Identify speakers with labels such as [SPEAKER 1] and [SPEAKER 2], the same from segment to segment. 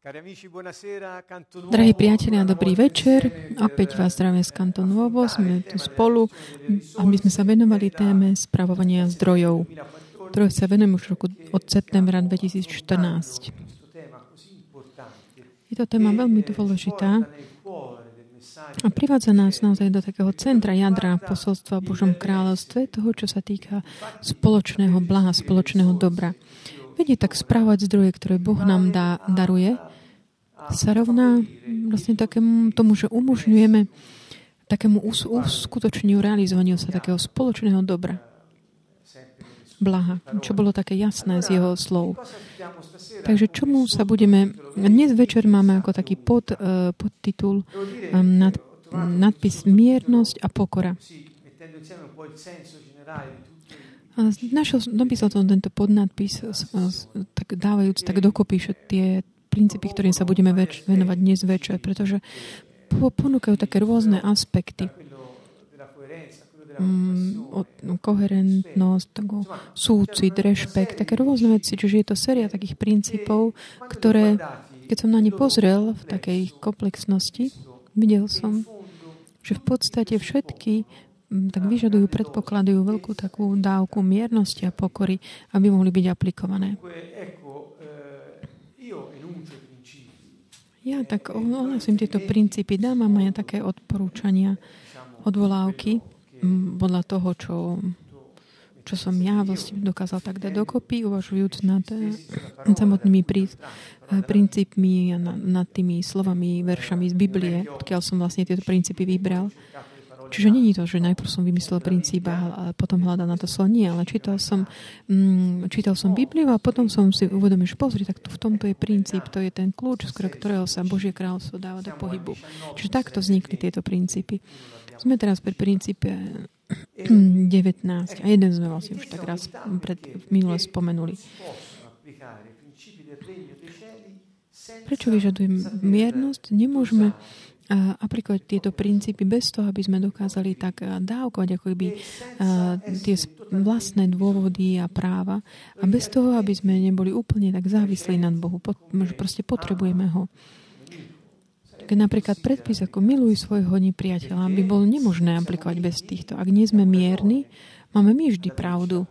[SPEAKER 1] Drahí priatelia, dobrý večer. Opäť vás zdravím z Kanton Nuovo. Sme tu spolu, aby sme sa venovali téme spravovania zdrojov, ktoré sa venujem už roku od septembra 2014. Je to téma veľmi dôležitá a privádza nás naozaj do takého centra jadra posolstva v Božom kráľovstve, toho, čo sa týka spoločného blaha, spoločného dobra vedie tak správať zdroje, ktoré Boh nám dá, daruje, sa rovná vlastne takému tomu, že umožňujeme takému uskutočniu, realizovaniu sa takého spoločného dobra. Blaha, čo bolo také jasné z jeho slov. Takže čomu sa budeme... Dnes večer máme ako taký pod, uh, podtitul um, nad, nadpis Miernosť a pokora. Našiel, napísal som tento podnadpis, tak dávajúc tak dokopy tie princípy, ktorým sa budeme več, venovať dnes večer, pretože ponúkajú také rôzne aspekty. No, koherentnosť, tako, súcit, rešpekt, také rôzne veci. Čiže je to séria takých princípov, ktoré, keď som na ne pozrel v takej komplexnosti, videl som, že v podstate všetky tak vyžadujú, predpokladujú veľkú takú dávku miernosti a pokory, aby mohli byť aplikované. Ja tak ohlasím tieto princípy, dám vám aj také odporúčania, odvolávky podľa toho, čo, čo som ja vlastne dokázal tak dať dokopy, uvažujúc nad eh, samotnými prí, eh, princípmi a nad tými slovami, veršami z Biblie, odkiaľ som vlastne tieto princípy vybral. Čiže není to, že najprv som vymyslel princíp a potom hľadal na to slovo. Nie, ale čítal som, mm, čítal som Bibliu a potom som si uvedomil, že pozri, tak to v tomto je princíp, to je ten kľúč, z ktorého sa Božie kráľovstvo dáva do pohybu. Čiže takto vznikli tieto princípy. Sme teraz pri princípe 19 a jeden sme vlastne už tak raz pred, minule spomenuli. Prečo vyžadujem miernosť? Nemôžeme aplikovať tieto princípy bez toho, aby sme dokázali tak dávkovať ako by tie vlastné dôvody a práva a bez toho, aby sme neboli úplne tak závislí nad Bohu. Proste potrebujeme ho. Keď napríklad predpis ako miluj svojho nepriateľa by bol nemožné aplikovať bez týchto. Ak nie sme mierni, máme my vždy pravdu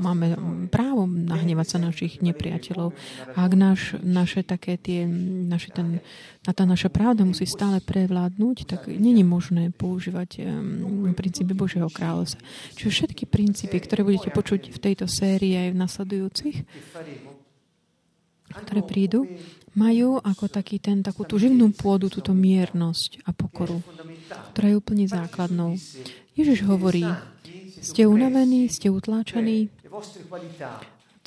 [SPEAKER 1] máme právo nahnevať sa našich nepriateľov. A ak naš, naše také tie, naše ten, a tá naša pravda musí stále prevládnuť, tak není možné používať princípy Božieho kráľovstva. Čiže všetky princípy, ktoré budete počuť v tejto sérii aj v nasledujúcich, ktoré prídu, majú ako taký ten, takú tú živnú pôdu, túto miernosť a pokoru, ktorá je úplne základnou. Ježiš hovorí, ste unavení, ste utláčaní.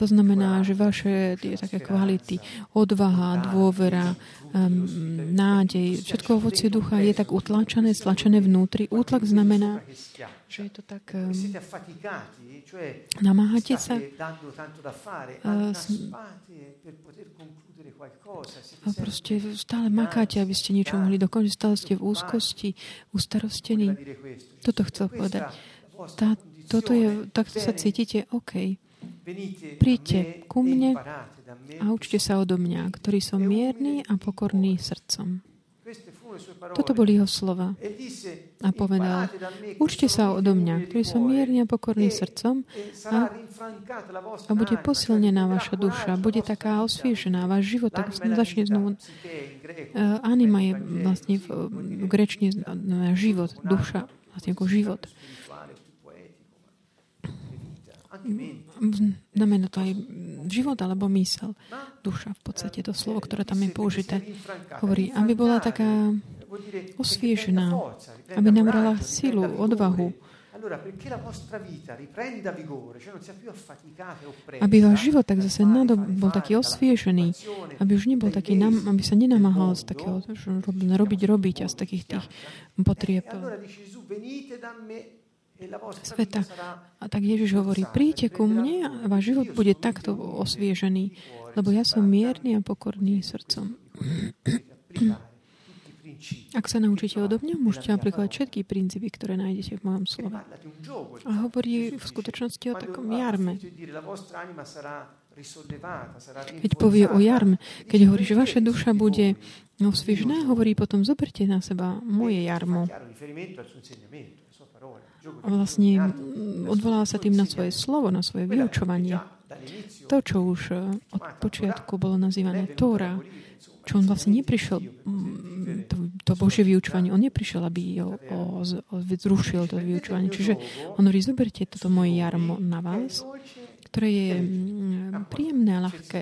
[SPEAKER 1] To znamená, že vaše tie také kvality, odvaha, dôvera, um, nádej, všetko ovocie ducha je tak utláčané, stlačené vnútri. Útlak znamená, že je to tak... Um, namáhate sa a proste stále makáte, aby ste niečo mohli dokončiť. Stále ste v úzkosti, ustarostení. Toto chcel povedať tá, toto je, takto sa cítite, OK. Príďte ku mne a učte sa odo mňa, ktorý som mierny a pokorný srdcom. Toto boli jeho slova. A povedal, učte sa odo mňa, ktorý som mierny a pokorný srdcom a, a bude posilnená vaša duša, bude taká osviežená, váš život tak začne znovu. Uh, anima je vlastne v, grečne život, duša, vlastne ako život. Znamená to aj život alebo mysel. Duša v podstate, to slovo, ktoré tam je použité, hovorí, aby bola taká osviežená, aby nabrala silu, odvahu, aby váš život tak zase nadob, bol taký osviežený, aby už nebol taký, nam, aby sa nenamáhal z takého robiť, robiť a z takých tých potrieb sveta. A tak Ježiš hovorí, príďte ku mne a váš život bude takto osviežený, lebo ja som mierny a pokorný srdcom. Ak sa naučíte odo mňa, môžete aplikovať všetky princípy, ktoré nájdete v mojom slove. A hovorí v skutočnosti o takom jarme. Keď povie o jarme, keď hovorí, že vaša duša bude osviežená, hovorí potom, zoberte na seba moje jarmo. Vlastne odvolá sa tým na svoje slovo, na svoje vyučovanie. To, čo už eh, od počiatku bolo nazývané Tóra, čo on vlastne neprišiel, to, to Božie vyučovanie, on neprišiel, aby ho, o, o, zrušil to vyučovanie. Čiže on hovorí, zoberte toto moje jarmo na vás, ktoré je príjemné a ľahké.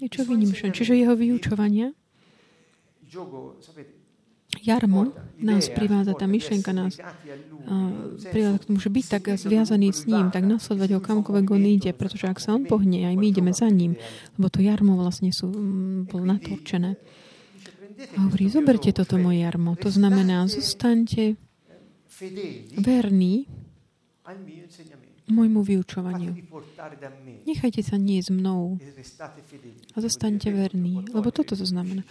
[SPEAKER 1] Niečo výnimšie. Čiže jeho vyučovania jarmo nás privádza, tá myšlienka nás privádza k tomu, že byť tak zviazaný s ním, tak nasledovať ho kamkoľvek on ide, pretože ak sa on pohne, aj my ideme za ním, lebo to jarmo vlastne sú, bolo natorčené. A hovorí, zoberte toto moje jarmo. To znamená, zostaňte verní môjmu vyučovaniu. Nechajte sa nie s mnou a zostaňte verní, lebo toto to znamená.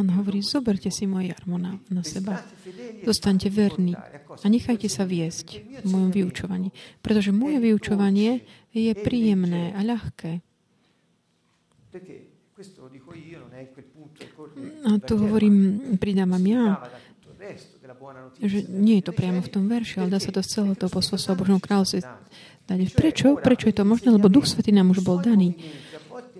[SPEAKER 1] On hovorí, zoberte si moje jarmo na, na seba. Zostaňte verní a nechajte sa viesť v mojom vyučovaní. Pretože moje vyučovanie je príjemné a ľahké. A tu hovorím, pridávam ja, že nie je to priamo v tom verši, ale dá sa to z celého toho posolstva Božom kráľovstve dať. Prečo? Prečo je to možné? Lebo Duch Svetý nám už bol daný.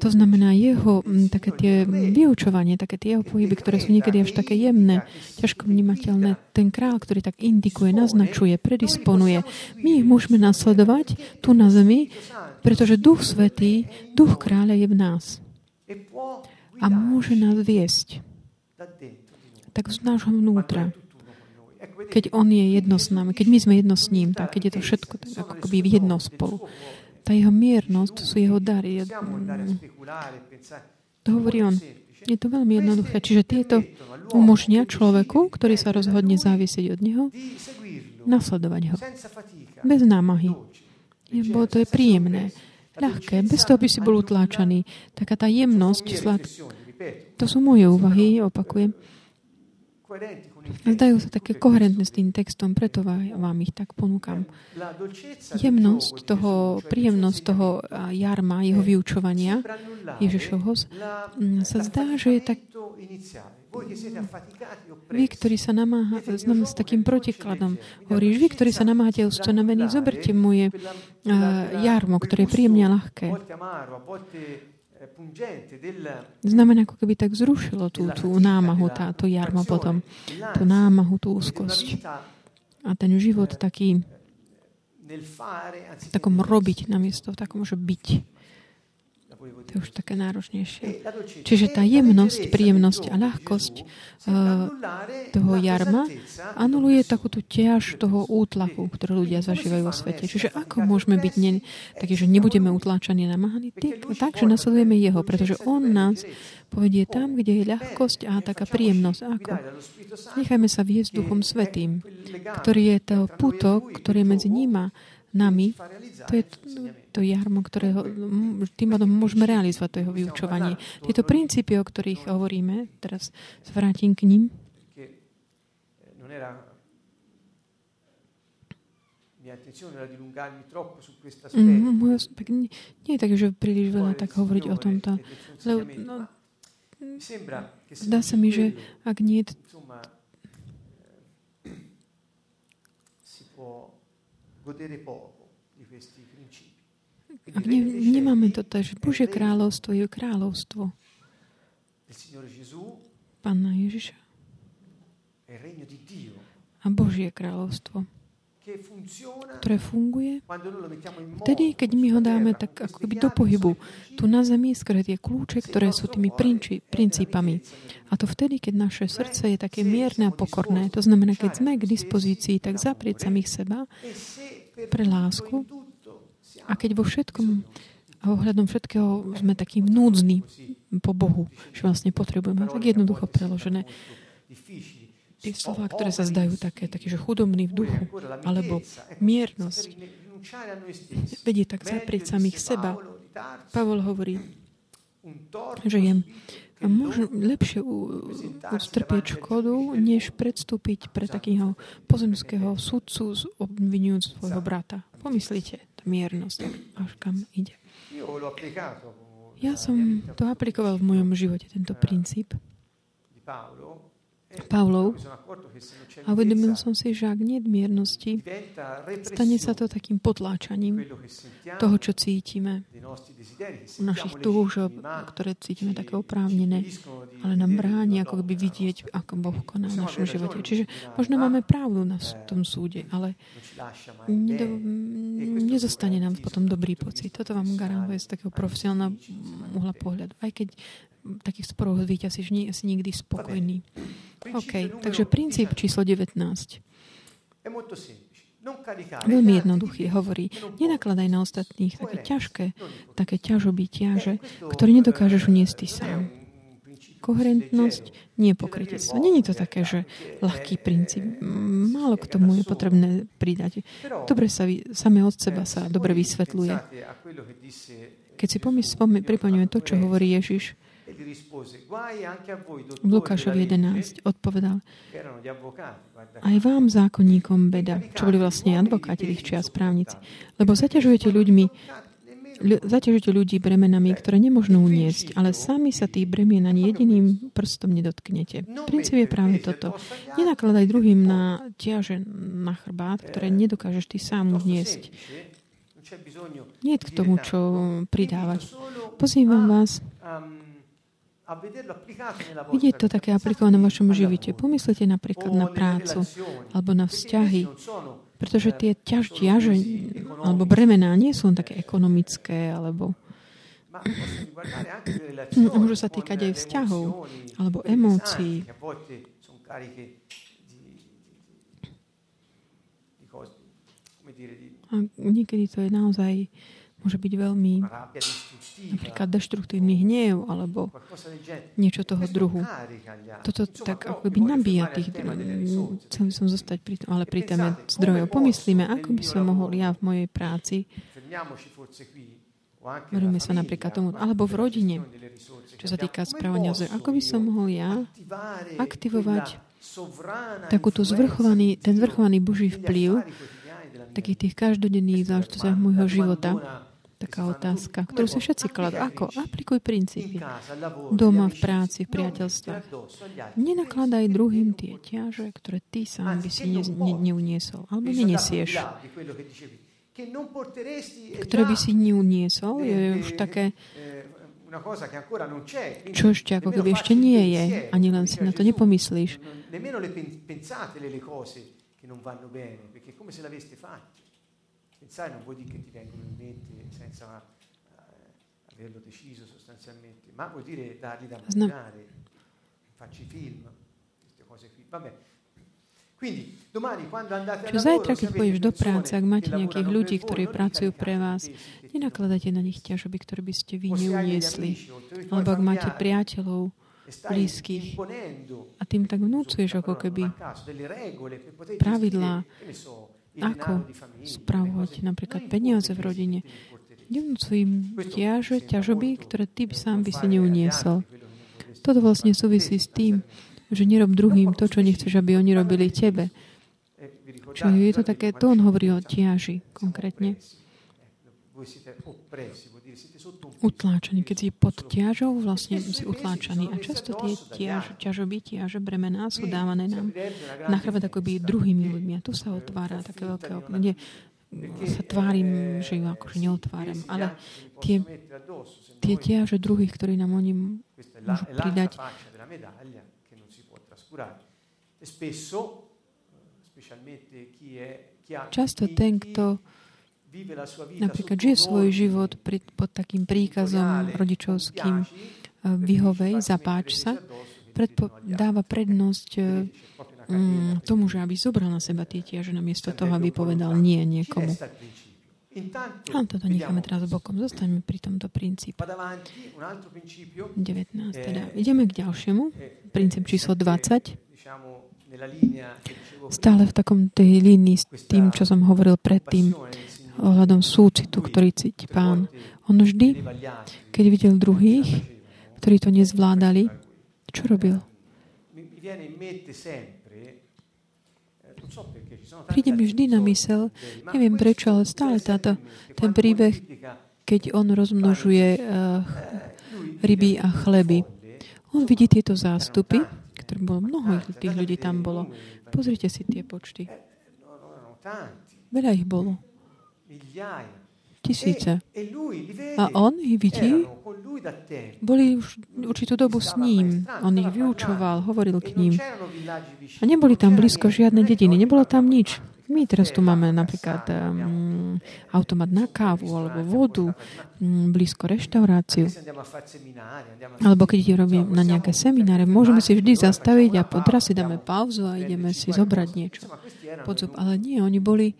[SPEAKER 1] To znamená jeho také tie vyučovanie, také tie jeho pohyby, ktoré sú niekedy až také jemné, ťažko vnímateľné. Ten král, ktorý tak indikuje, naznačuje, predisponuje. My ich môžeme nasledovať tu na zemi, pretože Duch Svetý, Duch kráľa je v nás. A môže nás viesť. Tak z nášho vnútra. Keď On je jedno s nami, keď my sme jedno s ním, tak keď je to všetko tak ako keby jedno spolu. Tá jeho miernosť sú jeho dary. To hovorí on. Je to veľmi jednoduché. Čiže tieto umožnia človeku, ktorý sa rozhodne závisiť od neho, nasledovať ho. Bez námahy. Lebo to je príjemné, ľahké, bez toho by si bol utláčaný. Taká tá jemnosť, slad... To sú moje úvahy, opakujem. Zdajú sa také koherentné s tým textom, preto vám ich tak ponúkam. Jemnosť toho, príjemnosť toho jarma, jeho vyučovania, Ježišovho, sa zdá, že je tak vy, ktorí sa namáha, s takým protikladom, hovoríš, vy, ktorí sa namáhate ustanovaní, zoberte moje jarmo, ktoré je príjemne ľahké. Znamená, ako keby tak zrušilo tú, tú námahu, táto jarmo potom, tú námahu, tú úzkosť. A ten život taký takom robiť namiesto takom, že byť. To je už také náročnejšie. Čiže tá jemnosť, príjemnosť a ľahkosť uh, toho jarma anuluje takú tú ťaž toho útlaku, ktorú ľudia zažívajú vo svete. Čiže ako môžeme byť ne, taký, že nebudeme utláčaní, namáhaní? Tak, že nasledujeme Jeho, pretože On nás povedie tam, kde je ľahkosť a taká príjemnosť. Ako? Nechajme sa viesť Duchom Svetým, ktorý je to puto, ktorý je medzi nima nami, to je to jarmo, ktorého tým pádom môžeme realizovať to jeho vyučovanie. Tieto princípy, o ktorých hovoríme, teraz zvrátim k ním. Mm, nie je tak, že príliš veľa tak hovoriť o tomto. Lebo, no, zdá sa mi, že ak nie je ak ne, nemáme to tak, že Božie kráľovstvo je kráľovstvo. Pána Ježiša. a Božie kráľovstvo ktoré funguje. vtedy, keď my ho dáme tak ako keby do pohybu tu na zemi skrze tie kľúče, ktoré sú tými prinči, princípami. A to vtedy, keď naše srdce je také mierne a pokorné. To znamená, keď sme k dispozícii, tak zaprieť samých seba pre lásku a keď vo všetkom a ohľadom všetkého sme takí núdzni po Bohu, že vlastne potrebujeme tak jednoducho preložené tie slova, ktoré sa zdajú také, také, že chudobný v duchu, alebo miernosť, vedie tak zaprieť samých seba. Pavol hovorí, že je možno lepšie ustrpieť škodu, než predstúpiť pre takého pozemského sudcu obvinujúc svojho brata. Pomyslite, tá miernosť, až kam ide. Ja som to aplikoval v mojom živote, tento princíp. Pavlov a uvedomil som si, že ak nie je miernosti, stane sa to takým potláčaním toho, čo cítime, našich túžob, ktoré cítime také oprávnené, ale nám bráni ako by vidieť, ako Boh koná v našom živote. Čiže možno máme pravdu na tom súde, ale nezostane nám potom dobrý pocit. Toto vám garantuje z takého profesionálneho uhla pohľadu. Aj keď takých sporov víťazíš, nie si nikdy spokojný. OK, takže princíp číslo 19. Veľmi jednoduchý hovorí, nenakladaj na ostatných také ťažké, také ťažoby, ťaže, ktoré nedokážeš uniesť ty sám. Koherentnosť, nie pokrytectvo. Není to také, že ľahký princíp. Málo k tomu je potrebné pridať. Dobre sa, samé od seba sa dobre vysvetľuje. Keď si pripomíname to, čo hovorí Ježiš, v Lukášovi 11 odpovedal, aj vám zákonníkom beda, čo boli vlastne advokáti tých čias právnici, lebo zaťažujete ľuďmi, zaťažujete ľudí bremenami, ktoré nemožno uniesť, ale sami sa tých bremien ani jediným prstom nedotknete. Princíp je práve toto. Nenakladaj druhým na ťaže na chrbát, ktoré nedokážeš ty sám uniesť. Nie k tomu, čo pridávať. Pozývam vás, Vidieť to také aplikované v vašom živote. Pomyslite napríklad na prácu alebo na vzťahy, pretože tie ťaž, ťaže alebo bremená nie sú len také ekonomické alebo môžu sa týkať aj vzťahov alebo emócií. A niekedy to je naozaj môže byť veľmi napríklad deštruktívny hnev alebo niečo toho druhu. Toto tak ako by nabíja tých Chcel som zostať pri tom, ale pri téme zdrojov. Pomyslíme, ako by som mohol ja v mojej práci Verujeme sa napríklad tomu, alebo v rodine, čo sa týka správania zdrojov. Ako by som mohol ja aktivovať takúto zvrchovaný, ten zvrchovaný Boží vplyv takých tých každodenných záležitostiach môjho života, taká otázka, ktorú si všetci kladú. Ako? Aplikuj princípy. Doma, v práci, v priateľstvách. Nenakladaj druhým tie ťaže, ktoré ty sám by si ne, ne, neuniesol. Alebo nenesieš. Ktoré by si neuniesol, je už také čo ešte ako keby ešte nie je, ani len si na to nepomyslíš. Pensare non vuol dire che ti vengono in mente senza eh, averlo deciso sostanzialmente, ma vuol dire dargli da mangiare, facci film, queste cose qui. Vabbè. Čiže zajtra, keď pôjdeš do práce, ak máte nejakých ľudí, ktorí pracujú pre vás, nenakladajte na nich ťažoby, ktoré by ste vy neuniesli. Alebo ak máte priateľov, blízkych a tým tak vnúcuješ ako keby pravidlá, ako spravovať napríklad peniaze v rodine. Nevnúcuj im ťaže, ťažoby, ktoré ty sám by si neuniesol. Toto vlastne súvisí s tým, že nerob druhým to, čo nechceš, aby oni robili tebe. Čiže je to také, to on hovorí o tiaži konkrétne utláčaný. Keď si pod ťažou, vlastne si utláčaný. A často tie ťaž, ťažoby, ťaže, bremená sú dávané nám na chrbet akoby druhými ľuďmi. A tu sa otvára také veľké okno, kde sa tvárim, že ju akože neotváram. Ale tie, tie ťaže druhých, ktorí nám oni môžu pridať, často ten, kto napríklad žije svoj život pod takým príkazom rodičovským vyhovej, zapáč sa, predpo, dáva prednosť mm, tomu, že aby zobral na seba tie tieže namiesto toho, aby povedal nie niekomu. A toto necháme teraz bokom. Zostaňme pri tomto princípe. 19. Teda ideme k ďalšiemu. Princíp číslo 20. Stále v takom tej línii s tým, čo som hovoril predtým ohľadom súcitu, ktorý cíti pán. On vždy, keď videl druhých, ktorí to nezvládali, čo robil? príde mi vždy na mysel, neviem prečo, ale stále táto, ten príbeh, keď on rozmnožuje uh, ryby a chleby. On vidí tieto zástupy, ktoré bolo mnoho tých ľudí tam bolo. Pozrite si tie počty. Veľa ich bolo. Tisíce. A on ich vidí, boli už určitú dobu s ním. On ich vyučoval, hovoril k ním. A neboli tam blízko žiadne dediny, nebolo tam nič. My teraz tu máme napríklad um, automat na kávu alebo vodu, um, blízko reštauráciu. Alebo keď robím na nejaké semináre, môžeme si vždy zastaviť a podraz si dáme pauzu a ideme si zobrať niečo. Podzub. Ale nie, oni boli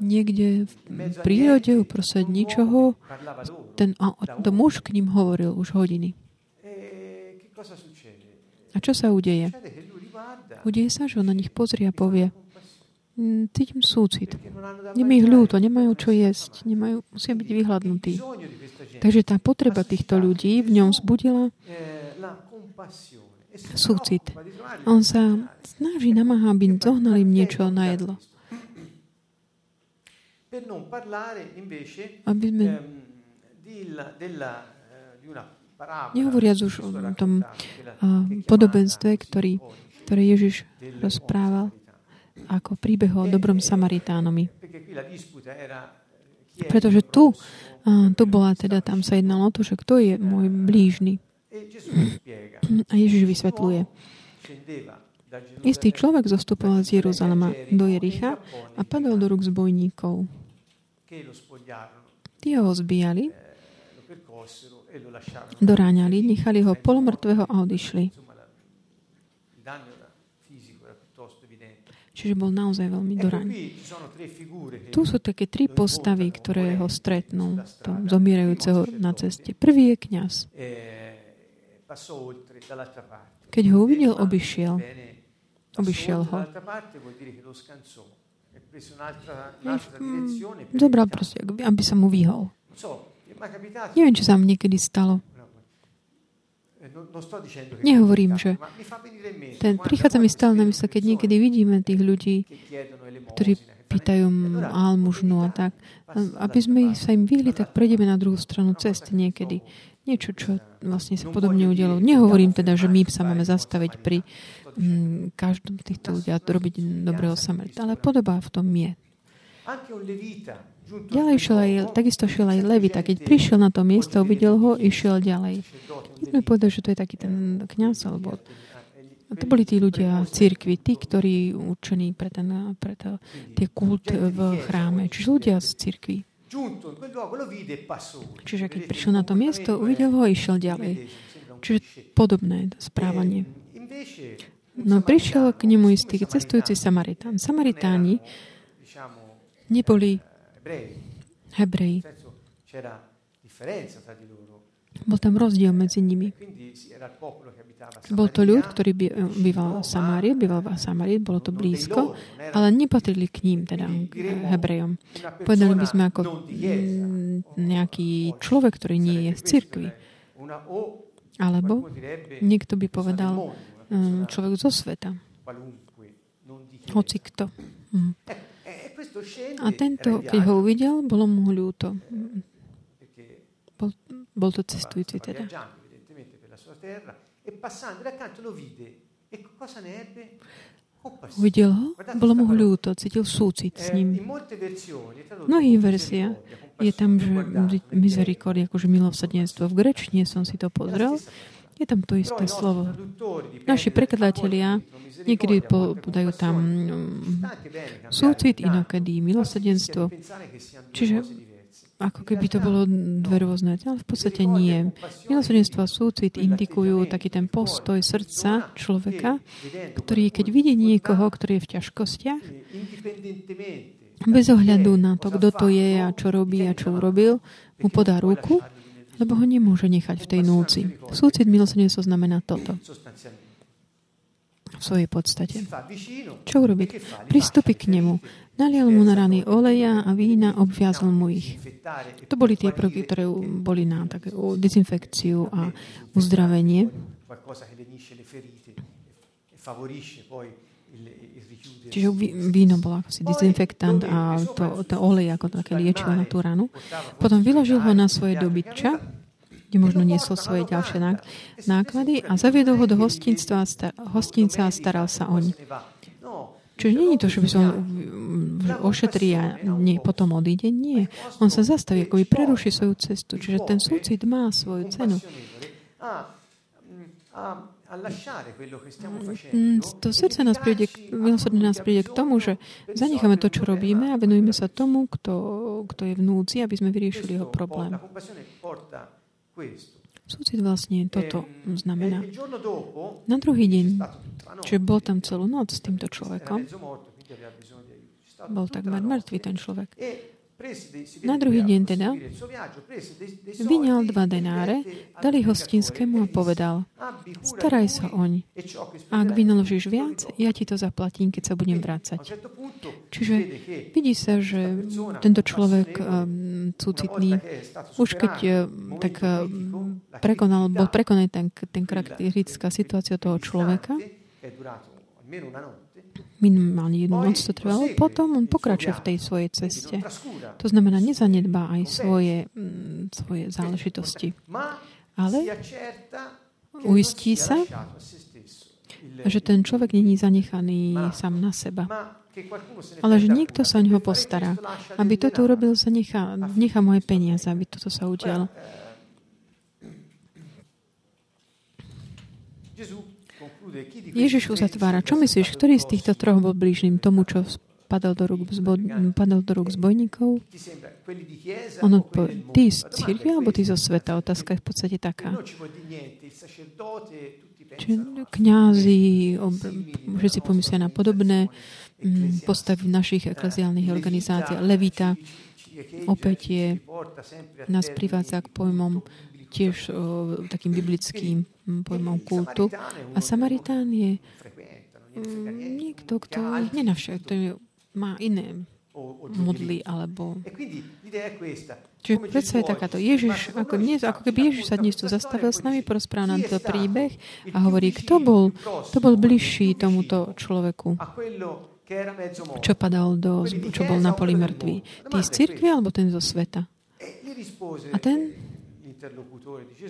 [SPEAKER 1] niekde v prírode uprostred ničoho. Ten, a to muž k ním hovoril už hodiny. A čo sa udeje? Udeje sa, že on na nich pozrie a povie, Mm, cítim súcit. Nemajú ich ľúto, nemajú čo jesť, nemajú, musia byť vyhľadnutí. Takže tá potreba týchto ľudí v ňom zbudila súcit. On sa snaží, namáha, aby zohnali im niečo na jedlo. Aby sme nehovoriac už o tom podobenstve, ktorý, ktoré Ježiš rozprával ako príbeh o dobrom Samaritánovi. Pretože tu, tu bola teda, tam sa jednalo o to, že kto je môj blížny. A Ježiš vysvetľuje. Istý človek zostupoval z Jeruzalema do Jericha a padol do rúk zbojníkov. Tí ho zbijali, doráňali, nechali ho polomrtvého a odišli. Čiže bol naozaj veľmi doraň. Tu sú také tri postavy, ktoré ho stretnú, to zomierajúceho na ceste. Prvý je kňaz. Keď ho uvidel, obišiel. Obišiel ho. Zobral proste, aby sa mu vyhol. Neviem, čo sa mu niekedy stalo. Nehovorím, že ten, prichádza mi stále na mysle, keď niekedy vidíme tých ľudí, ktorí pýtajú almužnu a tak. Aby sme sa im vyhli, tak prejdeme na druhú stranu cesty niekedy. Niečo, čo vlastne sa podobne udialo. Nehovorím teda, že my sa máme zastaviť pri každom týchto ľudí a robiť dobrého samarita, ale podobá v tom je. Ďalej šiel aj, takisto šiel aj Levita. Keď prišiel na to miesto, uvidel ho, išiel ďalej. Jedno povedal, že to je taký ten kniaz, alebo a to boli tí ľudia v cirkvi, tí, ktorí učení pre, ten, pre to, tie kult v chráme, čiže ľudia z cirkvi. Čiže keď prišiel na to miesto, uvidel ho a išiel ďalej. Čiže podobné správanie. No prišiel k nemu istý cestujúci Samaritán. Samaritáni neboli Hebreji. Bol tam rozdiel medzi nimi. Bol to ľud, ktorý býval v Samárii, býval v Samárii, bolo to blízko, ale nepatrili k ním, teda k Hebrejom. Povedali by sme ako nejaký človek, ktorý nie je z cirkvi. Alebo niekto by povedal človek zo sveta. Hoci kto. Hm. A tento, keď ho uvidel, bolo mu ľúto. Bol, bol to cestujúci teda. Uvidel ho, bolo mu ľúto, cítil súcit s ním. V mnohých je tam, že misericordia, akože milosrdenstvo. V grečine som si to pozrel. Je tam to isté slovo. Naši prekladatelia niekedy podajú tam mm, súcit, inokedy milosrdenstvo. Čiže ako keby to bolo dve rôzne, ale v podstate nie. Milosrdenstvo a súcit indikujú taký ten postoj srdca človeka, ktorý, keď vidí niekoho, ktorý je v ťažkostiach, bez ohľadu na to, kto to je a čo robí a čo urobil, mu podá ruku lebo ho nemôže nechať v tej núci. Súcit milosrdenstva znamená toto. V svojej podstate. Čo urobiť? Pristúpi k nemu. Nalial mu na rany oleja a vína, obviazol mu ich. To boli tie prvky, ktoré boli na takú dezinfekciu a uzdravenie. Čiže víno bolo ako si dezinfektant a to, to olej ako také liečivo na tú ranu. Potom vyložil ho na svoje dobytča, kde možno niesol svoje ďalšie náklady a zaviedol ho do hostinca a, hostinca a staral sa oň. Čiže je to, že by som ošetrí a nie, potom odíde. Nie. On sa zastaví, ako by preruší svoju cestu. Čiže ten súcit má svoju cenu. Mm, to srdce nás príde, milosrdne nás príde k tomu, že zanecháme to, čo robíme a venujeme sa tomu, kto, kto je v núdzi, aby sme vyriešili jeho problém. Súcit vlastne toto znamená. Na druhý deň, čiže bol tam celú noc s týmto človekom, bol takmer mŕtvý ten človek. Na druhý deň teda vyňal dva denáre, dali hostinskému a povedal, staraj sa oň. A ak vynaložíš viac, ja ti to zaplatím, keď sa budem vrácať. Čiže vidí sa, že tento človek um, súcitný, už keď uh, tak uh, prekonal, bol prekonaný ten, ten charakteristická situácia toho človeka, minimálne jednu noc to trvalo, potom on pokračuje v tej svojej ceste. To znamená, nezanedbá aj svoje, mm, svoje záležitosti. Ale uistí sa, že ten človek není zanechaný sám na seba. Ale že niekto sa o neho postará. Aby toto urobil, sa nechá, nechá moje peniaze, aby toto sa udialo. Ježiš uzatvára. Čo myslíš, ktorý z týchto troch bol blížnym tomu, čo padal do rúk, zbo, do rúk zbojníkov? On odpovie, ty z církvy alebo ty zo sveta? Otázka je v podstate taká. Čiže kniazy, všetci pomyslia na podobné mm, postavy našich ekleziálnych organizáciách. Levita opäť je, nás privádza k pojmom tiež o, takým biblickým pojmom kultu. A Samaritán je niekto, kto nenavšak, kto má iné modly alebo... Čiže predsa je takáto. Ježiš, ako, dnes, ako keby Ježiš sa dnes tu zastavil s nami, porozprával nám to príbeh a hovorí, kto bol, kto bol bližší tomuto človeku, čo padal do, čo bol na poli mŕtvý. Ty z cirkvi alebo ten zo sveta? A ten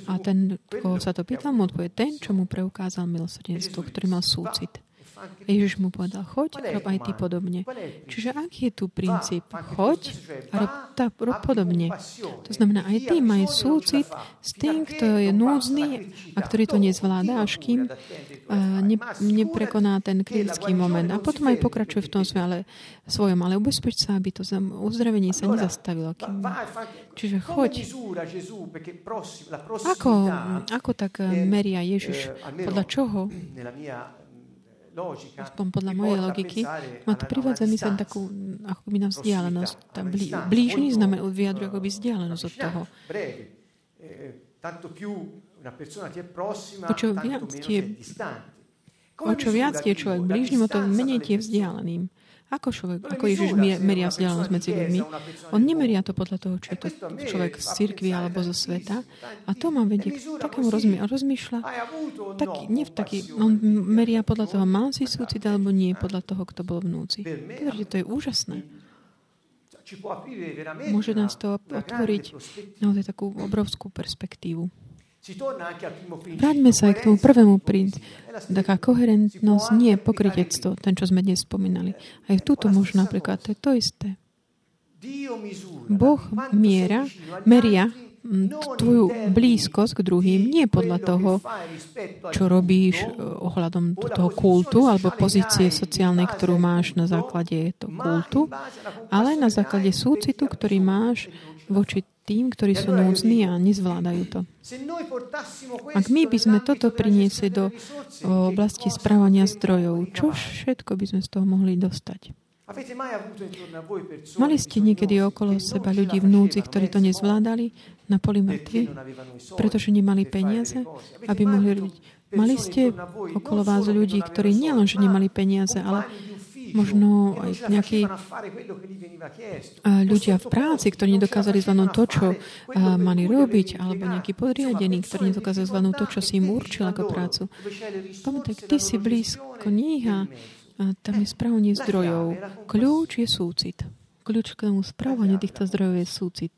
[SPEAKER 1] a ten, koho sa to pýtal, mu odpovie ten, čo mu preukázal milosrdenstvo, ktorý mal súcit. Ježiš mu povedal, choď, rob aj ty podobne. Čiže aký je tu princíp? Choď a rob, tá, rob podobne. To znamená, aj ty maj súcit s tým, kto je núdzny a ktorý to nezvláda, až kým ne, neprekoná ten kritický moment. A potom aj pokračuje v tom ale, svojom, ale ubezpeč sa, aby to uzdravenie sa nezastavilo. Kým... Čiže choď. Ako, ako tak meria Ježiš? Podľa čoho? Aspoň podľa mojej logiky, ma to privádza mysleť takú ako by na vzdialenosť. Tá blí, blížny znamená vyjadru ako by vzdialenosť od toho. O čo viac tie, o čo viac tie človek blížnym, o to menej tie vzdialeným. Ako, človek, ako Ježiš meria vzdialenosť medzi ľuďmi? On nemeria to podľa toho, či je to človek z cirkvi alebo zo sveta. A to má vedieť k takému rozmý- rozmýšľa. Tak, nie v taký, on meria podľa toho, mal si súcit alebo nie, podľa toho, kto bol vnúci. Povedzte, to je úžasné. Môže nás to otvoriť naozaj takú obrovskú perspektívu. Vráťme sa aj k tomu prvému princípu. Taká koherentnosť nie je pokrytectvo, ten, čo sme dnes spomínali. Aj tuto možno napríklad, to je to isté. Boh miera, meria tvoju blízkosť k druhým nie podľa toho, čo robíš eh, ohľadom toho kultu alebo pozície sociálnej, ktorú máš na základe toho kultu, ale na základe súcitu, ktorý máš voči tým, ktorí sú núdzni a nezvládajú to. Ak my by sme toto priniesli do oblasti správania zdrojov, čo všetko by sme z toho mohli dostať? Mali ste niekedy okolo seba ľudí v núdzi, ktorí to nezvládali na poli mŕtvi, pretože nemali peniaze, aby mohli robiť. Mali ste okolo vás ľudí, ktorí nielenže nemali peniaze, ale možno aj nejakí ľudia v práci, ktorí nedokázali zvládnuť to, čo mali robiť, alebo nejakí podriadení, ktorí nedokázali zvládnuť to, čo si im určil ako prácu. Pamätaj, ty si blízko nich a tam je správanie zdrojov. Kľúč je súcit. Kľúč k tomu správaniu týchto zdrojov je súcit.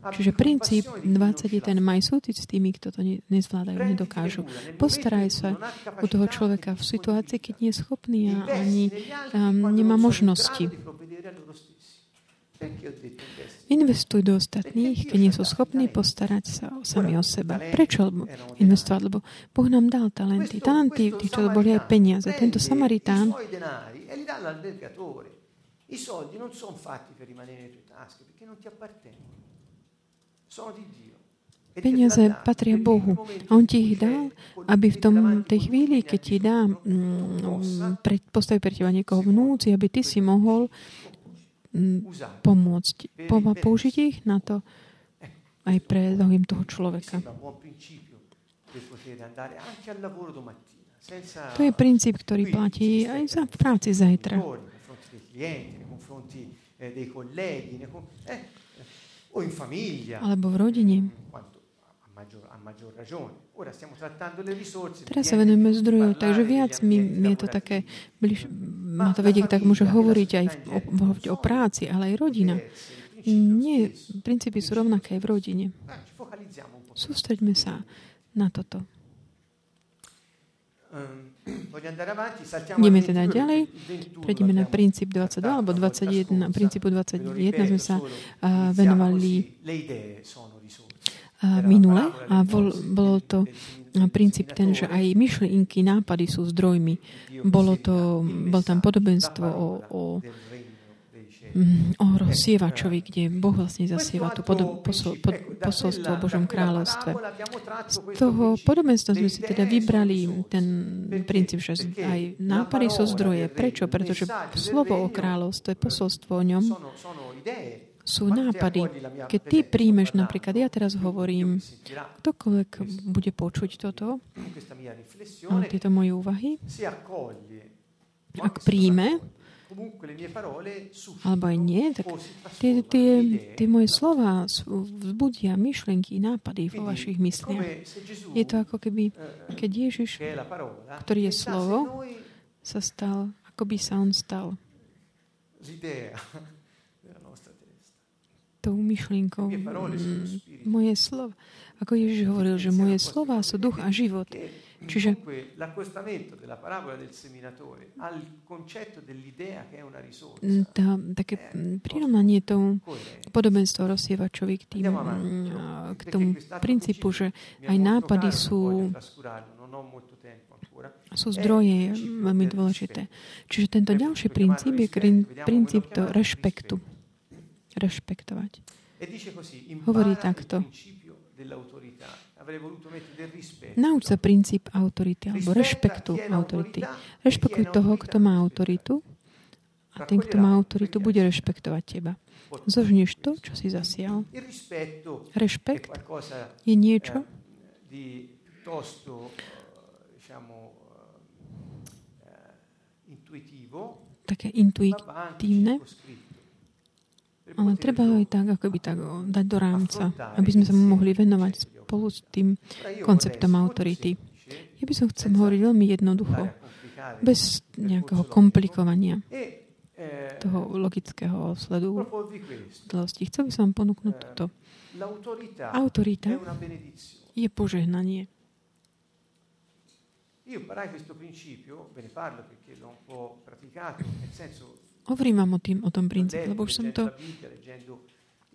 [SPEAKER 1] Čiže princíp 20 je ten maj súcit s tými, kto to nezvládajú, nedokážu. Postaraj sa u toho človeka v situácii, keď nie je schopný a ani um, nemá možnosti. Investuj do ostatných, keď nie sú schopní postarať sa sami o seba. Prečo investovať? Lebo Boh nám dal talenty. Talenty, čo boli aj peniaze. Tento Samaritán i soldi non sono fatti per rimanere nelle tue tasche perché non ti appartengono. Peniaze patria Bohu. A On ti ich dal, aby v tom, tej chvíli, keď ti dá, postaví pre teba niekoho vnúci, aby ty si mohol pomôcť, po, použiť ich na to. Aj pre záujem toho človeka. To je princíp, ktorý platí aj za práci zajtra alebo v rodine. Teraz sa venujeme zdrojov, takže viac mi, mi je to také, bliž, ma to vedie tak môže hovoriť aj o, o, o práci, ale aj rodina. Nie, princípy sú rovnaké aj v rodine. Sústreďme sa na toto. Ehm, Ideme teda ďalej. Prejdeme na princíp 22 alebo 21. Na princípu 21 sme sa venovali minule a bol, bolo to princíp ten, že aj myšlienky, nápady sú zdrojmi. Bolo to, bol tam podobenstvo o, o o rozsievačovi, kde Boh vlastne zasieva tú pod, posol, pod, posolstvo o Božom kráľovstve. Z toho podobenstva sme si teda vybrali ten princíp, že aj nápady sú zdroje. Prečo? Pretože slovo o kráľovstve, posolstvo o ňom sú nápady. Keď ty príjmeš, napríklad ja teraz hovorím, ktokoľvek bude počuť toto, tieto moje úvahy, ak príjme, alebo aj nie, tak tie, tie, tie moje slova vzbudia myšlenky, nápady vo vašich mysliach. Je to ako keby,
[SPEAKER 2] eh,
[SPEAKER 1] keď Ježiš, ktorý je slovo, sa stal, ako by sa on stal. Tou myšlienkou. Mm, moje slovo. Ako Ježiš hovoril, že moje slova sú duch a život. Čiže tá, také prirovnanie tomu podobenstvo rozsievačovi k, tým, k tomu princípu, že aj nápady sú sú zdroje veľmi dôležité. Čiže tento ďalší princíp je princíp to rešpektu. Rešpektovať. E Hovorí takto. Nauč sa princíp autority alebo rešpektu autority. Rešpekuj toho, kto má autoritu a ten, kto má autoritu, bude rešpektovať teba. Zožnieš to, čo si zasial. Rešpekt je niečo, také intuitívne, ale treba aj tak, ako by tak dať do rámca, aby sme sa mu mohli venovať spolu s tým konceptom autority. Ja by som chcel hovoriť veľmi jednoducho, bez nejakého komplikovania toho logického sledu dlosti. Chcel by som vám ponúknuť toto. Autorita je požehnanie. Hovorím vám o, tým, o tom princípe, lebo už som to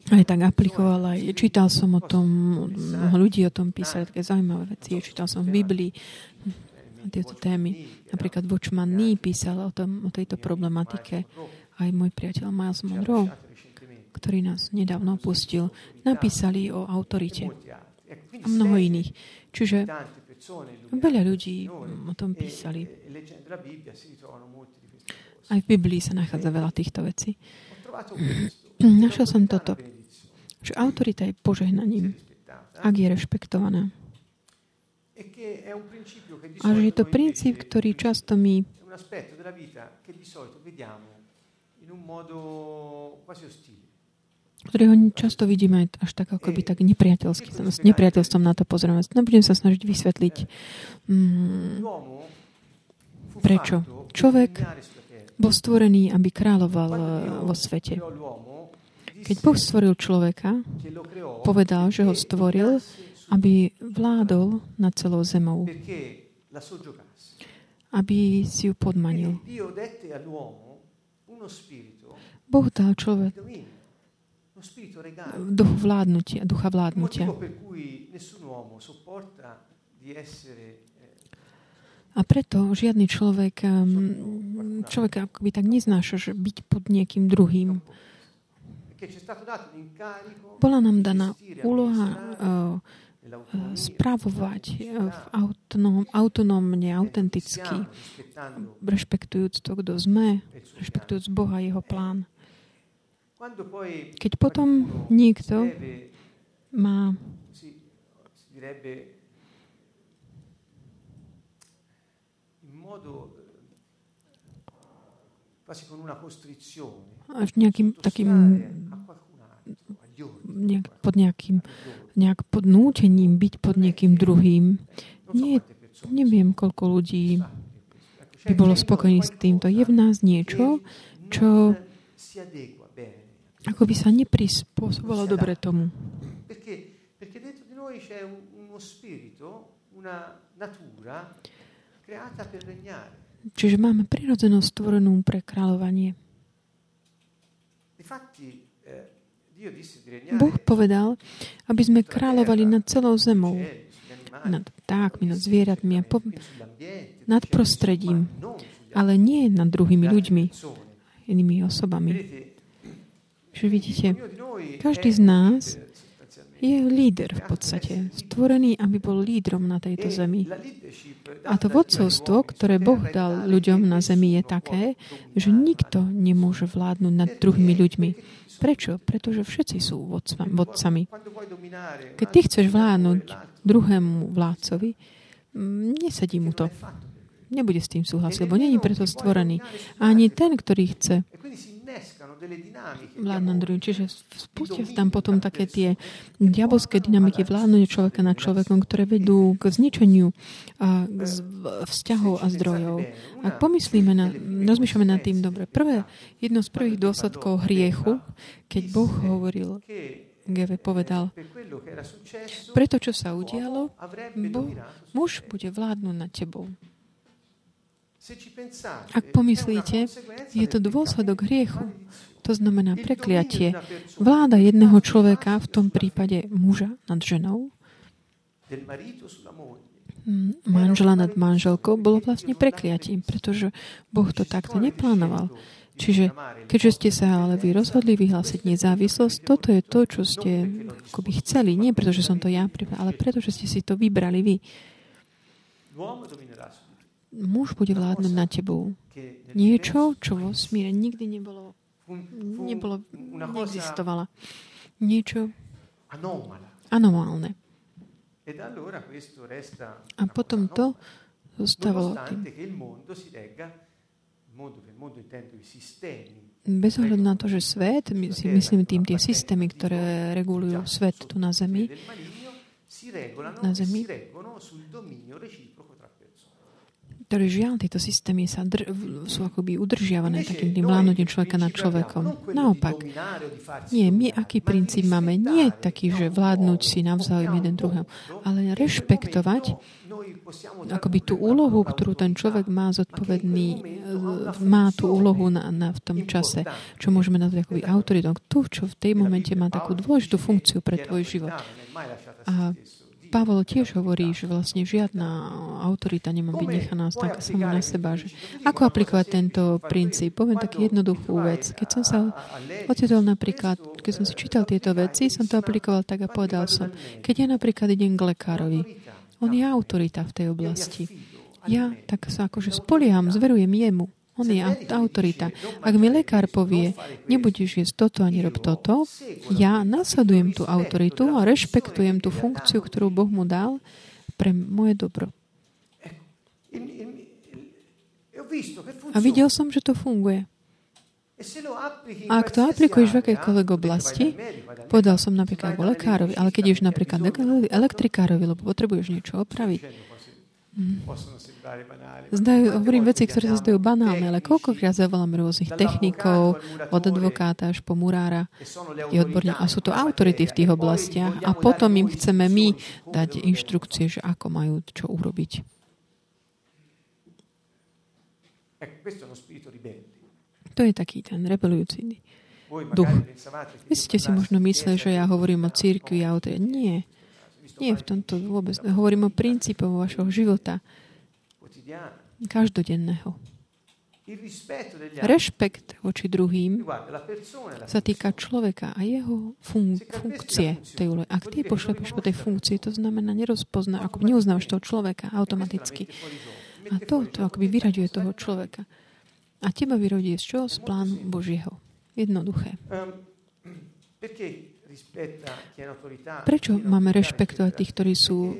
[SPEAKER 1] aj tak aplikovala. Čítal som o tom, ľudí o tom písali také zaujímavé veci. Čítal som v Biblii tieto témy. Napríklad Watchman Nee písal o, tom, o tejto problematike. Aj môj priateľ Miles Monroe, ktorý nás nedávno opustil, napísali o autorite. A mnoho iných. Čiže veľa ľudí o tom písali. Aj v Biblii sa nachádza veľa týchto vecí. Našiel som toto že autorita je požehnaním, ak je rešpektovaná. A že je to princíp, ktorý často my ktorého často vidíme až tak ako by tak nepriateľský, s nepriateľstvom na to pozrieme. No budem sa snažiť vysvetliť, mm, prečo. Človek bol stvorený, aby kráľoval eh, vo svete. Keď Boh stvoril človeka, povedal, že ho stvoril, aby vládol nad celou zemou. Aby si ju podmanil. Boh dal človek duch vládnutia, ducha vládnutia. A preto žiadny človek, človek akoby tak neznáša, že byť pod niekým druhým. Bola nám daná úloha správovať uh, autonóm, autonómne, autenticky, rešpektujúc to, kto sme, rešpektujúc Boha, Jeho plán. Keď potom niekto má až nejakým takým nejak, pod nejakým nejak pod nútením byť pod niekým druhým. Nie, neviem, koľko ľudí by bolo spokojní s týmto. Je v nás niečo, čo ako by sa neprispôsobilo dobre tomu. Čiže máme prirodzenú stvorenú pre kráľovanie. Boh povedal, aby sme kráľovali nad celou zemou, nad ptákmi, nad zvieratmi a po, nad prostredím, ale nie nad druhými ľuďmi, inými osobami. Že vidíte, každý z nás je líder v podstate, stvorený, aby bol lídrom na tejto zemi. A to vodcovstvo, ktoré Boh dal ľuďom na zemi, je také, že nikto nemôže vládnuť nad druhými ľuďmi. Prečo? Pretože všetci sú vodcami. Keď ty chceš vládnuť druhému vládcovi, mm, nesedí mu to. Nebude s tým súhlasiť, lebo není preto stvorený. Ani ten, ktorý chce vládnu druhým. Čiže spustia tam potom také tie diabolské dynamiky vládnutia človeka nad človekom, ktoré vedú k zničeniu a k vzťahov a zdrojov. Ak pomyslíme, na, rozmýšľame nad tým dobre. Prvé, jedno z prvých dôsledkov hriechu, keď Boh hovoril, Geve povedal, preto, čo sa udialo, Boh, muž bude vládnuť nad tebou. Ak pomyslíte, je to dôsledok hriechu. To znamená prekliatie. Vláda jedného človeka, v tom prípade muža nad ženou, manžela nad manželkou, bolo vlastne prekliatím, pretože Boh to takto neplánoval. Čiže keďže ste sa ale vy rozhodli vyhlásiť nezávislosť, toto je to, čo ste akoby chceli. Nie preto, že som to ja ale preto, že ste si to vybrali vy muž bude vládnuť na tebou. Niečo, čo vo smíre nikdy nebolo, nebolo neexistovalo. Niečo anomálne. A potom to zostávalo tým. Bez ohľadu na to, že svet, my si myslím tým tie systémy, ktoré regulujú svet tu na Zemi, na Zemi, ktoré žiaľ, tieto systémy sa dr- sú akoby udržiavané takým tým vládnutím človeka nad človekom. Naopak, nie, my aký princíp máme? Nie taký, že vládnuť si navzájom jeden druhého, ale rešpektovať akoby tú úlohu, ktorú ten človek má zodpovedný, e, má tú úlohu na, na, v tom čase, čo môžeme nazvať akoby autoritou. Tu, čo v tej momente má takú dôležitú funkciu pre tvoj život. A Pavol tiež hovorí, že vlastne žiadna autorita nemá byť nechaná tak sama na seba. Že ako aplikovať tento princíp? Poviem taký jednoduchú vec. Keď som sa ocitol napríklad, keď som si čítal tieto veci, som to aplikoval tak a povedal som, keď ja napríklad idem k lekárovi, on je autorita v tej oblasti. Ja tak sa akože spolieham, zverujem jemu. On je autorita. Ak mi lekár povie, nebudeš jesť toto ani rob toto, ja nasledujem tú autoritu a rešpektujem tú funkciu, ktorú Boh mu dal pre moje dobro. A videl som, že to funguje. A ak to aplikuješ v akejkoľvek oblasti, povedal som napríklad o lekárovi, ale keď ješ napríklad elektrikárovi, lebo potrebuješ niečo opraviť. Zdajú, hovorím veci, ktoré sa zdajú banálne, ale koľkokrát zavoláme rôznych technikov, od advokáta až po murára je odborne, a sú to autority v tých oblastiach a potom im chceme my dať inštrukcie, že ako majú čo urobiť. To je taký ten rebelujúci duch. Vy ste si možno mysleli, že ja hovorím o církvi a o tej... Nie. Nie v tomto vôbec. Hovorím o princípoch vašho života. Každodenného. Rešpekt voči druhým sa týka človeka a jeho fun- funkcie tej úlohy. Ak ty pošlepeš po tej funkcii, to znamená nerozpozná, ako neuznávaš toho človeka automaticky. A to, to akoby vyraďuje toho človeka. A teba vyrodí z čoho? Z plánu Božieho. Jednoduché. Prečo máme rešpektovať tých, ktorí sú,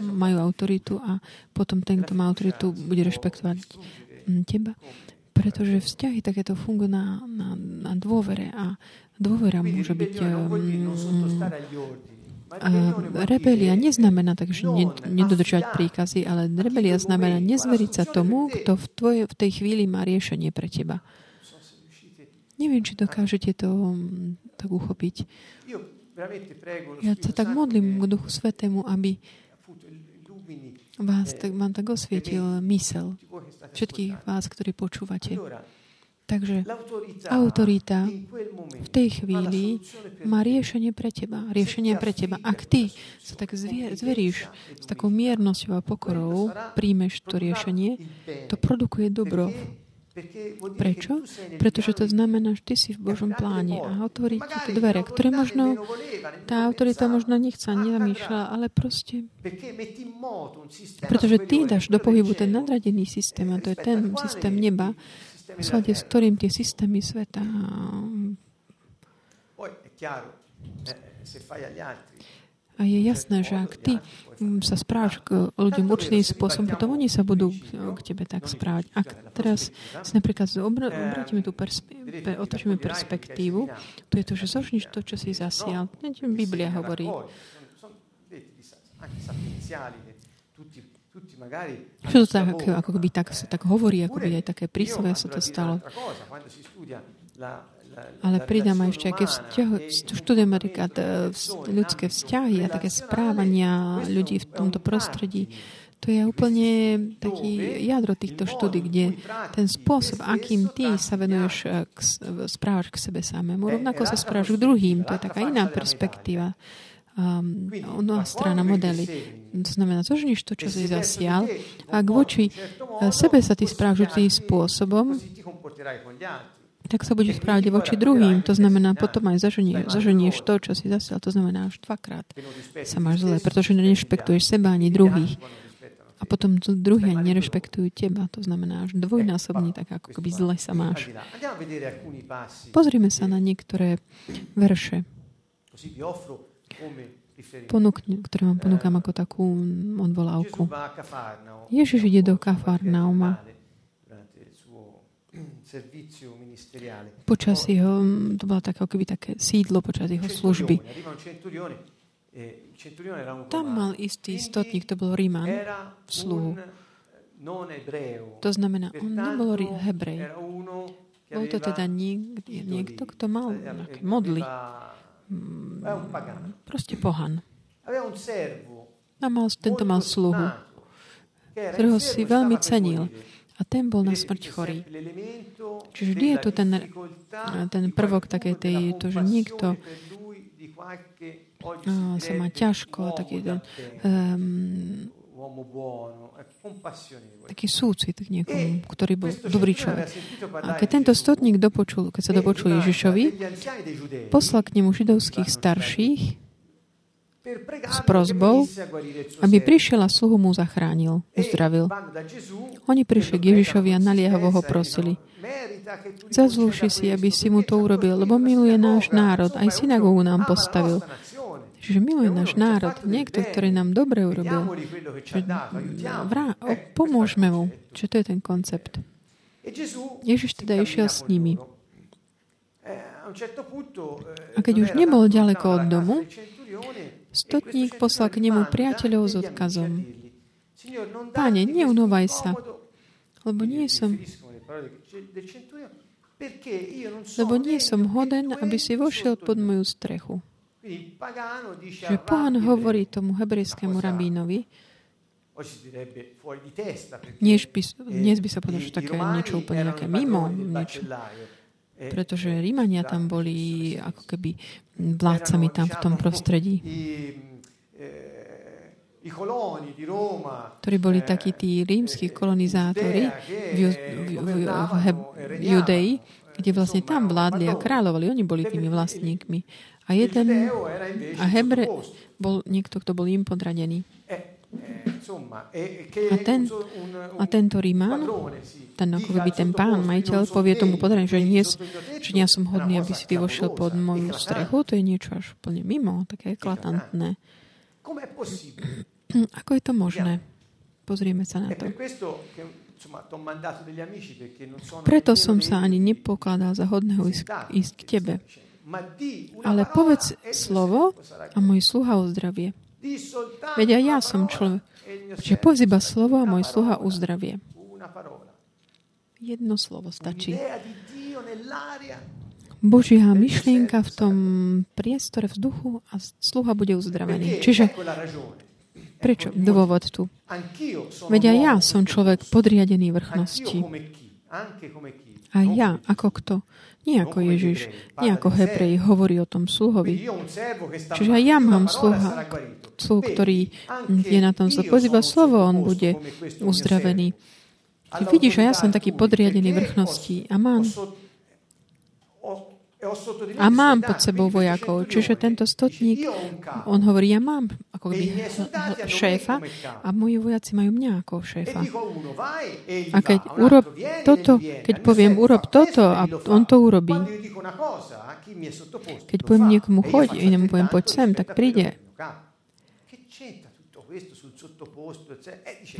[SPEAKER 1] majú autoritu a potom ten, kto má autoritu, bude rešpektovať teba? Pretože vzťahy takéto fungujú na, na, na dôvere a dôvera môže byť um, a rebelia neznamená tak, že nedodržať príkazy, ale rebelia znamená nezveriť sa tomu, kto v, tvoje, v tej chvíli má riešenie pre teba. Neviem, či dokážete to mm, tak uchopiť. Ja sa tak modlím k Duchu Svetému, aby vás tak, vám tak osvietil mysel. Všetkých vás, ktorí počúvate. Takže autorita v tej chvíli má riešenie pre teba. Riešenie pre teba. Ak ty sa tak zveríš s takou miernosťou a pokorou, príjmeš to riešenie, to produkuje dobro Prečo? Pretože to znamená, že ty si v Božom pláne a otvorí ti tie dvere, ktoré možno tá autorita možno nechce, nezamýšľa, ale proste pretože ty dáš do pohybu ten nadradený systém a to je ten systém neba, v slade s ktorým tie systémy sveta. A je jasné, že ak ty sa správaš k ľuďom určitým spôsobom, potom oni sa budú k tebe tak správať. Ak teraz si napríklad obrátime tú perspe- otočíme perspektívu, to je to, že zožniš to, čo si zasial. Biblia hovorí. Čo to tak, ako by tak, sa tak hovorí, ako by aj také príslovo sa to stalo. Ale pridám aj ešte, aké vzťahy, študujem napríklad ľudské vzťahy a také správania ľudí v tomto prostredí. To je úplne taký jadro týchto štúdí, kde ten spôsob, akým ty sa venuješ, e, k, správaš k sebe samému, rovnako sa správaš k druhým. To je taká iná perspektíva. Um, nová strana modely. To znamená, zožniš to, čo si zasial, ak voči e, sebe sa ty správaš tým spôsobom, tak sa budeš správať voči druhým. To znamená, potom aj zaženieš, zaženieš to, čo si zasial. To znamená, až dvakrát sa máš zle, pretože nerešpektuješ seba ani druhých. A potom druhí ani nerešpektujú teba. To znamená, až dvojnásobne tak, ako keby zle sa máš. Pozrime sa na niektoré verše, ponúkne, ktoré vám ponúkam ako takú odvolávku. Ježiš ide do Kafarnauma Počas jeho, to bolo také, keby také sídlo počas jeho služby. E, Tam mal istý stotník, to bol Ríman, sluhu. To znamená, on nebol hebrej. Bol to teda niekto, niekto kto mal nejaké modly. Mm, proste pohan. A mal, tento mal sluhu, ktorého si veľmi cenil. A ten bol na smrť chorý. Čiže vždy je tu ten, ten prvok takej tej, to, že niekto sa má ťažko, taký ten, um, taký súcit k niekomu, ktorý bol dobrý človek. A keď tento stotník dopočul, keď sa dopočul Ježišovi, poslal k nemu židovských starších, s prozbou, aby prišiel a sluhu mu zachránil, uzdravil. Oni prišli k Ježišovi a naliehavo ho prosili. Zazlúši si, aby si mu to urobil, lebo miluje náš národ. Aj synagógu nám postavil. Čiže miluje náš národ. Niekto, ktorý nám dobre urobil. Že vrá, pomôžme mu. Čiže to je ten koncept. Ježiš teda išiel s nimi. A keď už nebol ďaleko od domu, stotník poslal k nemu priateľov s odkazom. Páne, neunovaj sa, lebo nie som lebo nie som hoden, aby si vošiel pod moju strechu. Že pán hovorí tomu hebrejskému rabínovi, dnes by, dnes by sa povedal, že také niečo úplne nejaké mimo, niečo, pretože Rímania tam boli ako keby vládcami tam v tom prostredí ktorí boli takí tí rímsky kolonizátori v, v, v, v, v Judei, kde vlastne tam vládli a kráľovali. Oni boli tými vlastníkmi. A jeden, a Hebre bol niekto, kto bol im podradený. A, ten, a tento Ríman, ten ako by ten pán, majiteľ, povie tomu podradený, že, nie, že ja som hodný, aby si ty vošiel pod moju strechu, to je niečo až úplne mimo, také eklatantné. Ako je to možné? Pozrieme sa na to. Preto som sa ani nepokladal za hodného ísť, ísť k tebe. Ale povedz slovo a môj sluha uzdravie. Veď aj ja som človek. Že povedz iba slovo a môj sluha uzdravie. Jedno slovo stačí. Božia myšlienka v tom priestore vzduchu a sluha bude uzdravený. Čiže Prečo? Dôvod tu. Veď aj ja som človek podriadený vrchnosti. A ja, ako kto? Nie ako Ježiš, nie ako Hebrej hovorí o tom sluhovi. Čiže aj ja mám sluha, sluh, ktorý je na tom slovo. Pozýva slovo, on bude uzdravený. Vidíš, a ja som taký podriadený vrchnosti a mám a mám pod sebou vojakov. Čiže tento stotník, on hovorí, ja mám ako by šéfa a moji vojaci majú mňa ako šéfa. A keď urob toto, keď poviem urob toto a on to urobí. Keď poviem niekomu choď, inému poviem poď sem, tak príde.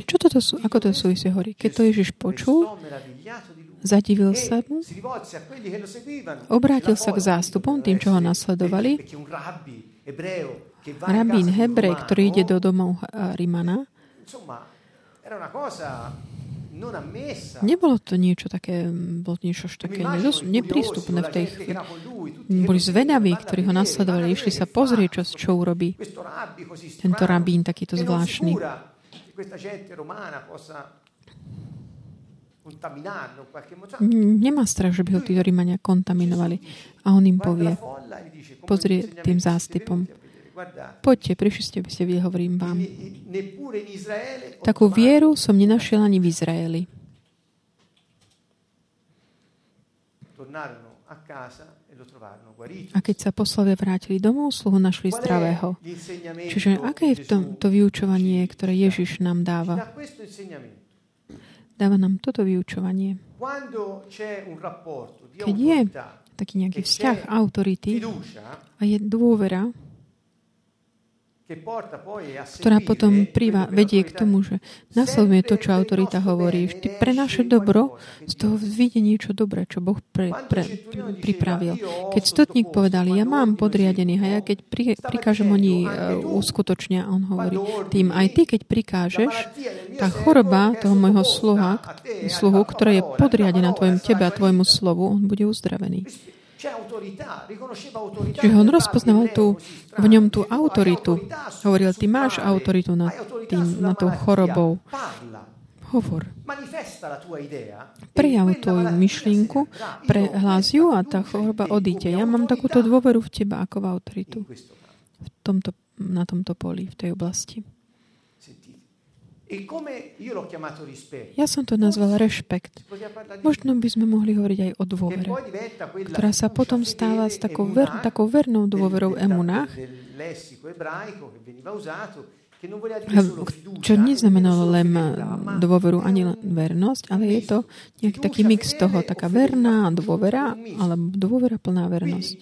[SPEAKER 1] Čo toto sú, ako to súvisí horí? Keď to Ježiš počul, Zadivil sa mu, obrátil sa k zástupom, tým, čo ho nasledovali. Rabín Hebrej, ktorý ide do domov Rimana, Nebolo to niečo také, bolo niečo také neprístupné v tej chvíli. Boli zvedaví, ktorí ho nasledovali, išli sa pozrieť, čo, čo urobí tento rabín takýto zvláštny. Nemá strach, že by ho títo Rímania kontaminovali. A on im povie, pozrie tým zástupom, poďte, prišli ste, by ste videli, hovorím vám. Takú vieru som nenašiel ani v Izraeli. E A keď sa poslovia vrátili domov, sluhu našli zdravého. Čiže aké je v tom to vyučovanie, ktoré Ježiš nám dáva? Dáva nám toto vyučovanie. Keď je taký nejaký vzťah autority a je dôvera, ktorá potom príva, vedie k tomu, že nasleduje to, čo autorita hovorí. Vždy pre naše dobro z toho vidie niečo dobré, čo Boh pre, pre, pripravil. Keď stotník povedal, ja mám podriadených a ja keď pri, prikážem, oni uh, uskutočnia, on hovorí tým, aj ty, keď prikážeš, tá choroba toho môjho sluha, sluhu, ktorá je podriadená tvojim tebe a tvojmu slovu, on bude uzdravený. Čiže on rozpoznal tú, v ňom tú autoritu. Hovoril, ty máš autoritu nad, tým, nad tou chorobou. Hovor. Prejav tvoju myšlienku, prehlás ju a tá choroba odíde. Ja mám takúto dôveru v teba ako v autoritu. V tomto, na tomto poli, v tej oblasti.
[SPEAKER 2] E
[SPEAKER 1] ja som to nazval rešpekt. Možno by sme mohli hovoriť aj o dôvere, ktorá sa potom stáva s takou, ver, takou vernou dôverou emunách, čo neznamenalo len dôveru ani len vernosť, ale je to nejaký taký mix toho, taká verná dôvera, alebo dôvera plná vernosť.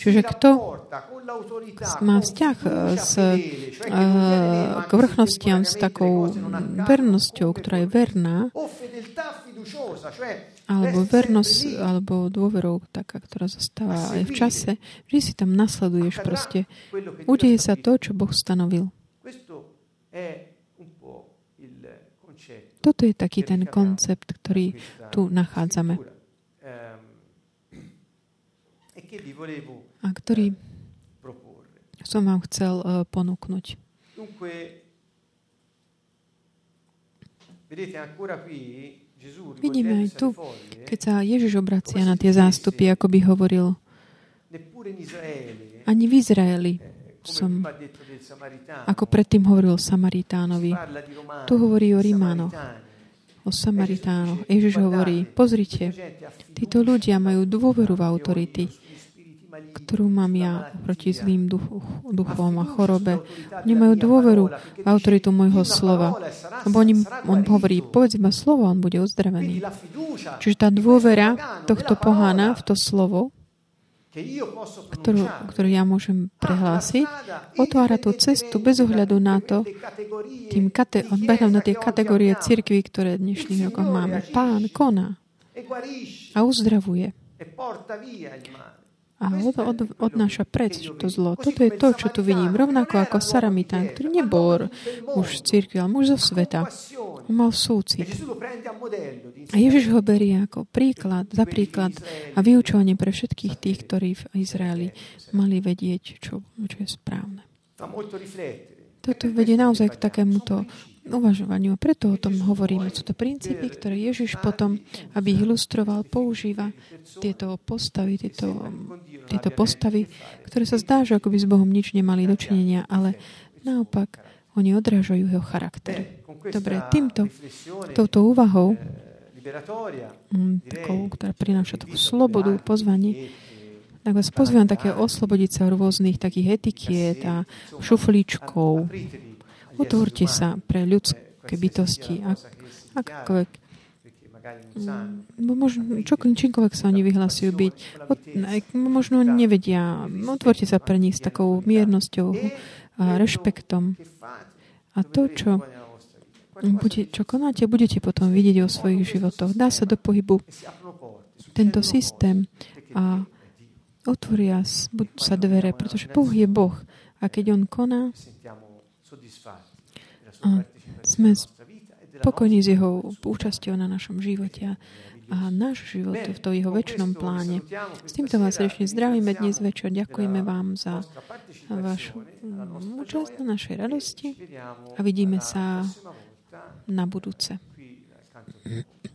[SPEAKER 1] Čiže kto má vzťah eh, s, uh, k vrchnostiam s takou vernosťou, ktorá je verná, alebo vernosť, alebo dôverou taká, ktorá zostáva aj v čase, že si tam nasleduješ proste. Udeje sa to, čo Boh stanovil. Toto je taký ten koncept, ktorý tu nachádzame. A ktorý som vám chcel uh, ponúknuť. Vidíme aj tu, keď sa Ježiš obracia na tie zástupy, ako by hovoril, ani v Izraeli som, ako predtým hovoril Samaritánovi. Tu hovorí o Rimánoch, o Samaritánoch. Ježiš hovorí, pozrite, títo ľudia majú dôveru v autority, ktorú mám ja proti zlým duchu, duchom a chorobe. Oni majú dôveru v autoritu môjho slova. Lebo on, on hovorí, povedz iba slovo, on bude uzdravený. Čiže tá dôvera tohto pohana v to slovo, ktorú, ktorú ja môžem prehlásiť, otvára tú cestu bez ohľadu na to, tým kate, na tie kategórie cirkví, ktoré v dnešných rokoch máme. Pán koná a uzdravuje a od, od, odnáša preč to zlo. Toto je to, čo tu vidím. Rovnako ako Saramitán, ktorý nebol muž z církvy, ale muž zo sveta. On mal súcit. A Ježiš ho berie ako príklad, za príklad a vyučovanie pre všetkých tých, ktorí v Izraeli mali vedieť, čo, čo je správne. Toto vedie naozaj k takémuto uvažovaniu. A preto o tom hovoríme. Sú to princípy, ktoré Ježiš potom, aby ich ilustroval, používa tieto postavy, tieto, tieto postavy, ktoré sa zdá, že ako by s Bohom nič nemali dočinenia, ale naopak oni odrážajú jeho charakter. Dobre, týmto, touto úvahou, mm, takou, ktorá prináša takú slobodu, pozvanie, tak vás pozviem také oslobodiť sa rôznych takých etikiet a šuflíčkov, Otvorte sa pre ľudské bytosti, ak, akkoľvek. Možno, čímkoľvek sa oni vyhlasujú byť, od, možno nevedia. Otvorte sa pre nich s takou miernosťou a rešpektom. A to, čo, bude, čo konáte, budete potom vidieť o svojich životoch. Dá sa do pohybu tento systém a otvoria sa dvere, pretože Boh je Boh. A keď On koná, a sme spokojní s jeho účasťou na našom živote a náš život v tom jeho väčšnom pláne. S týmto vás srdečne zdravíme dnes večer. Ďakujeme vám za vašu účasť na našej radosti a vidíme sa na budúce.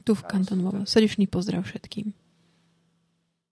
[SPEAKER 1] Tu v Kantonovo. Srdečný pozdrav všetkým.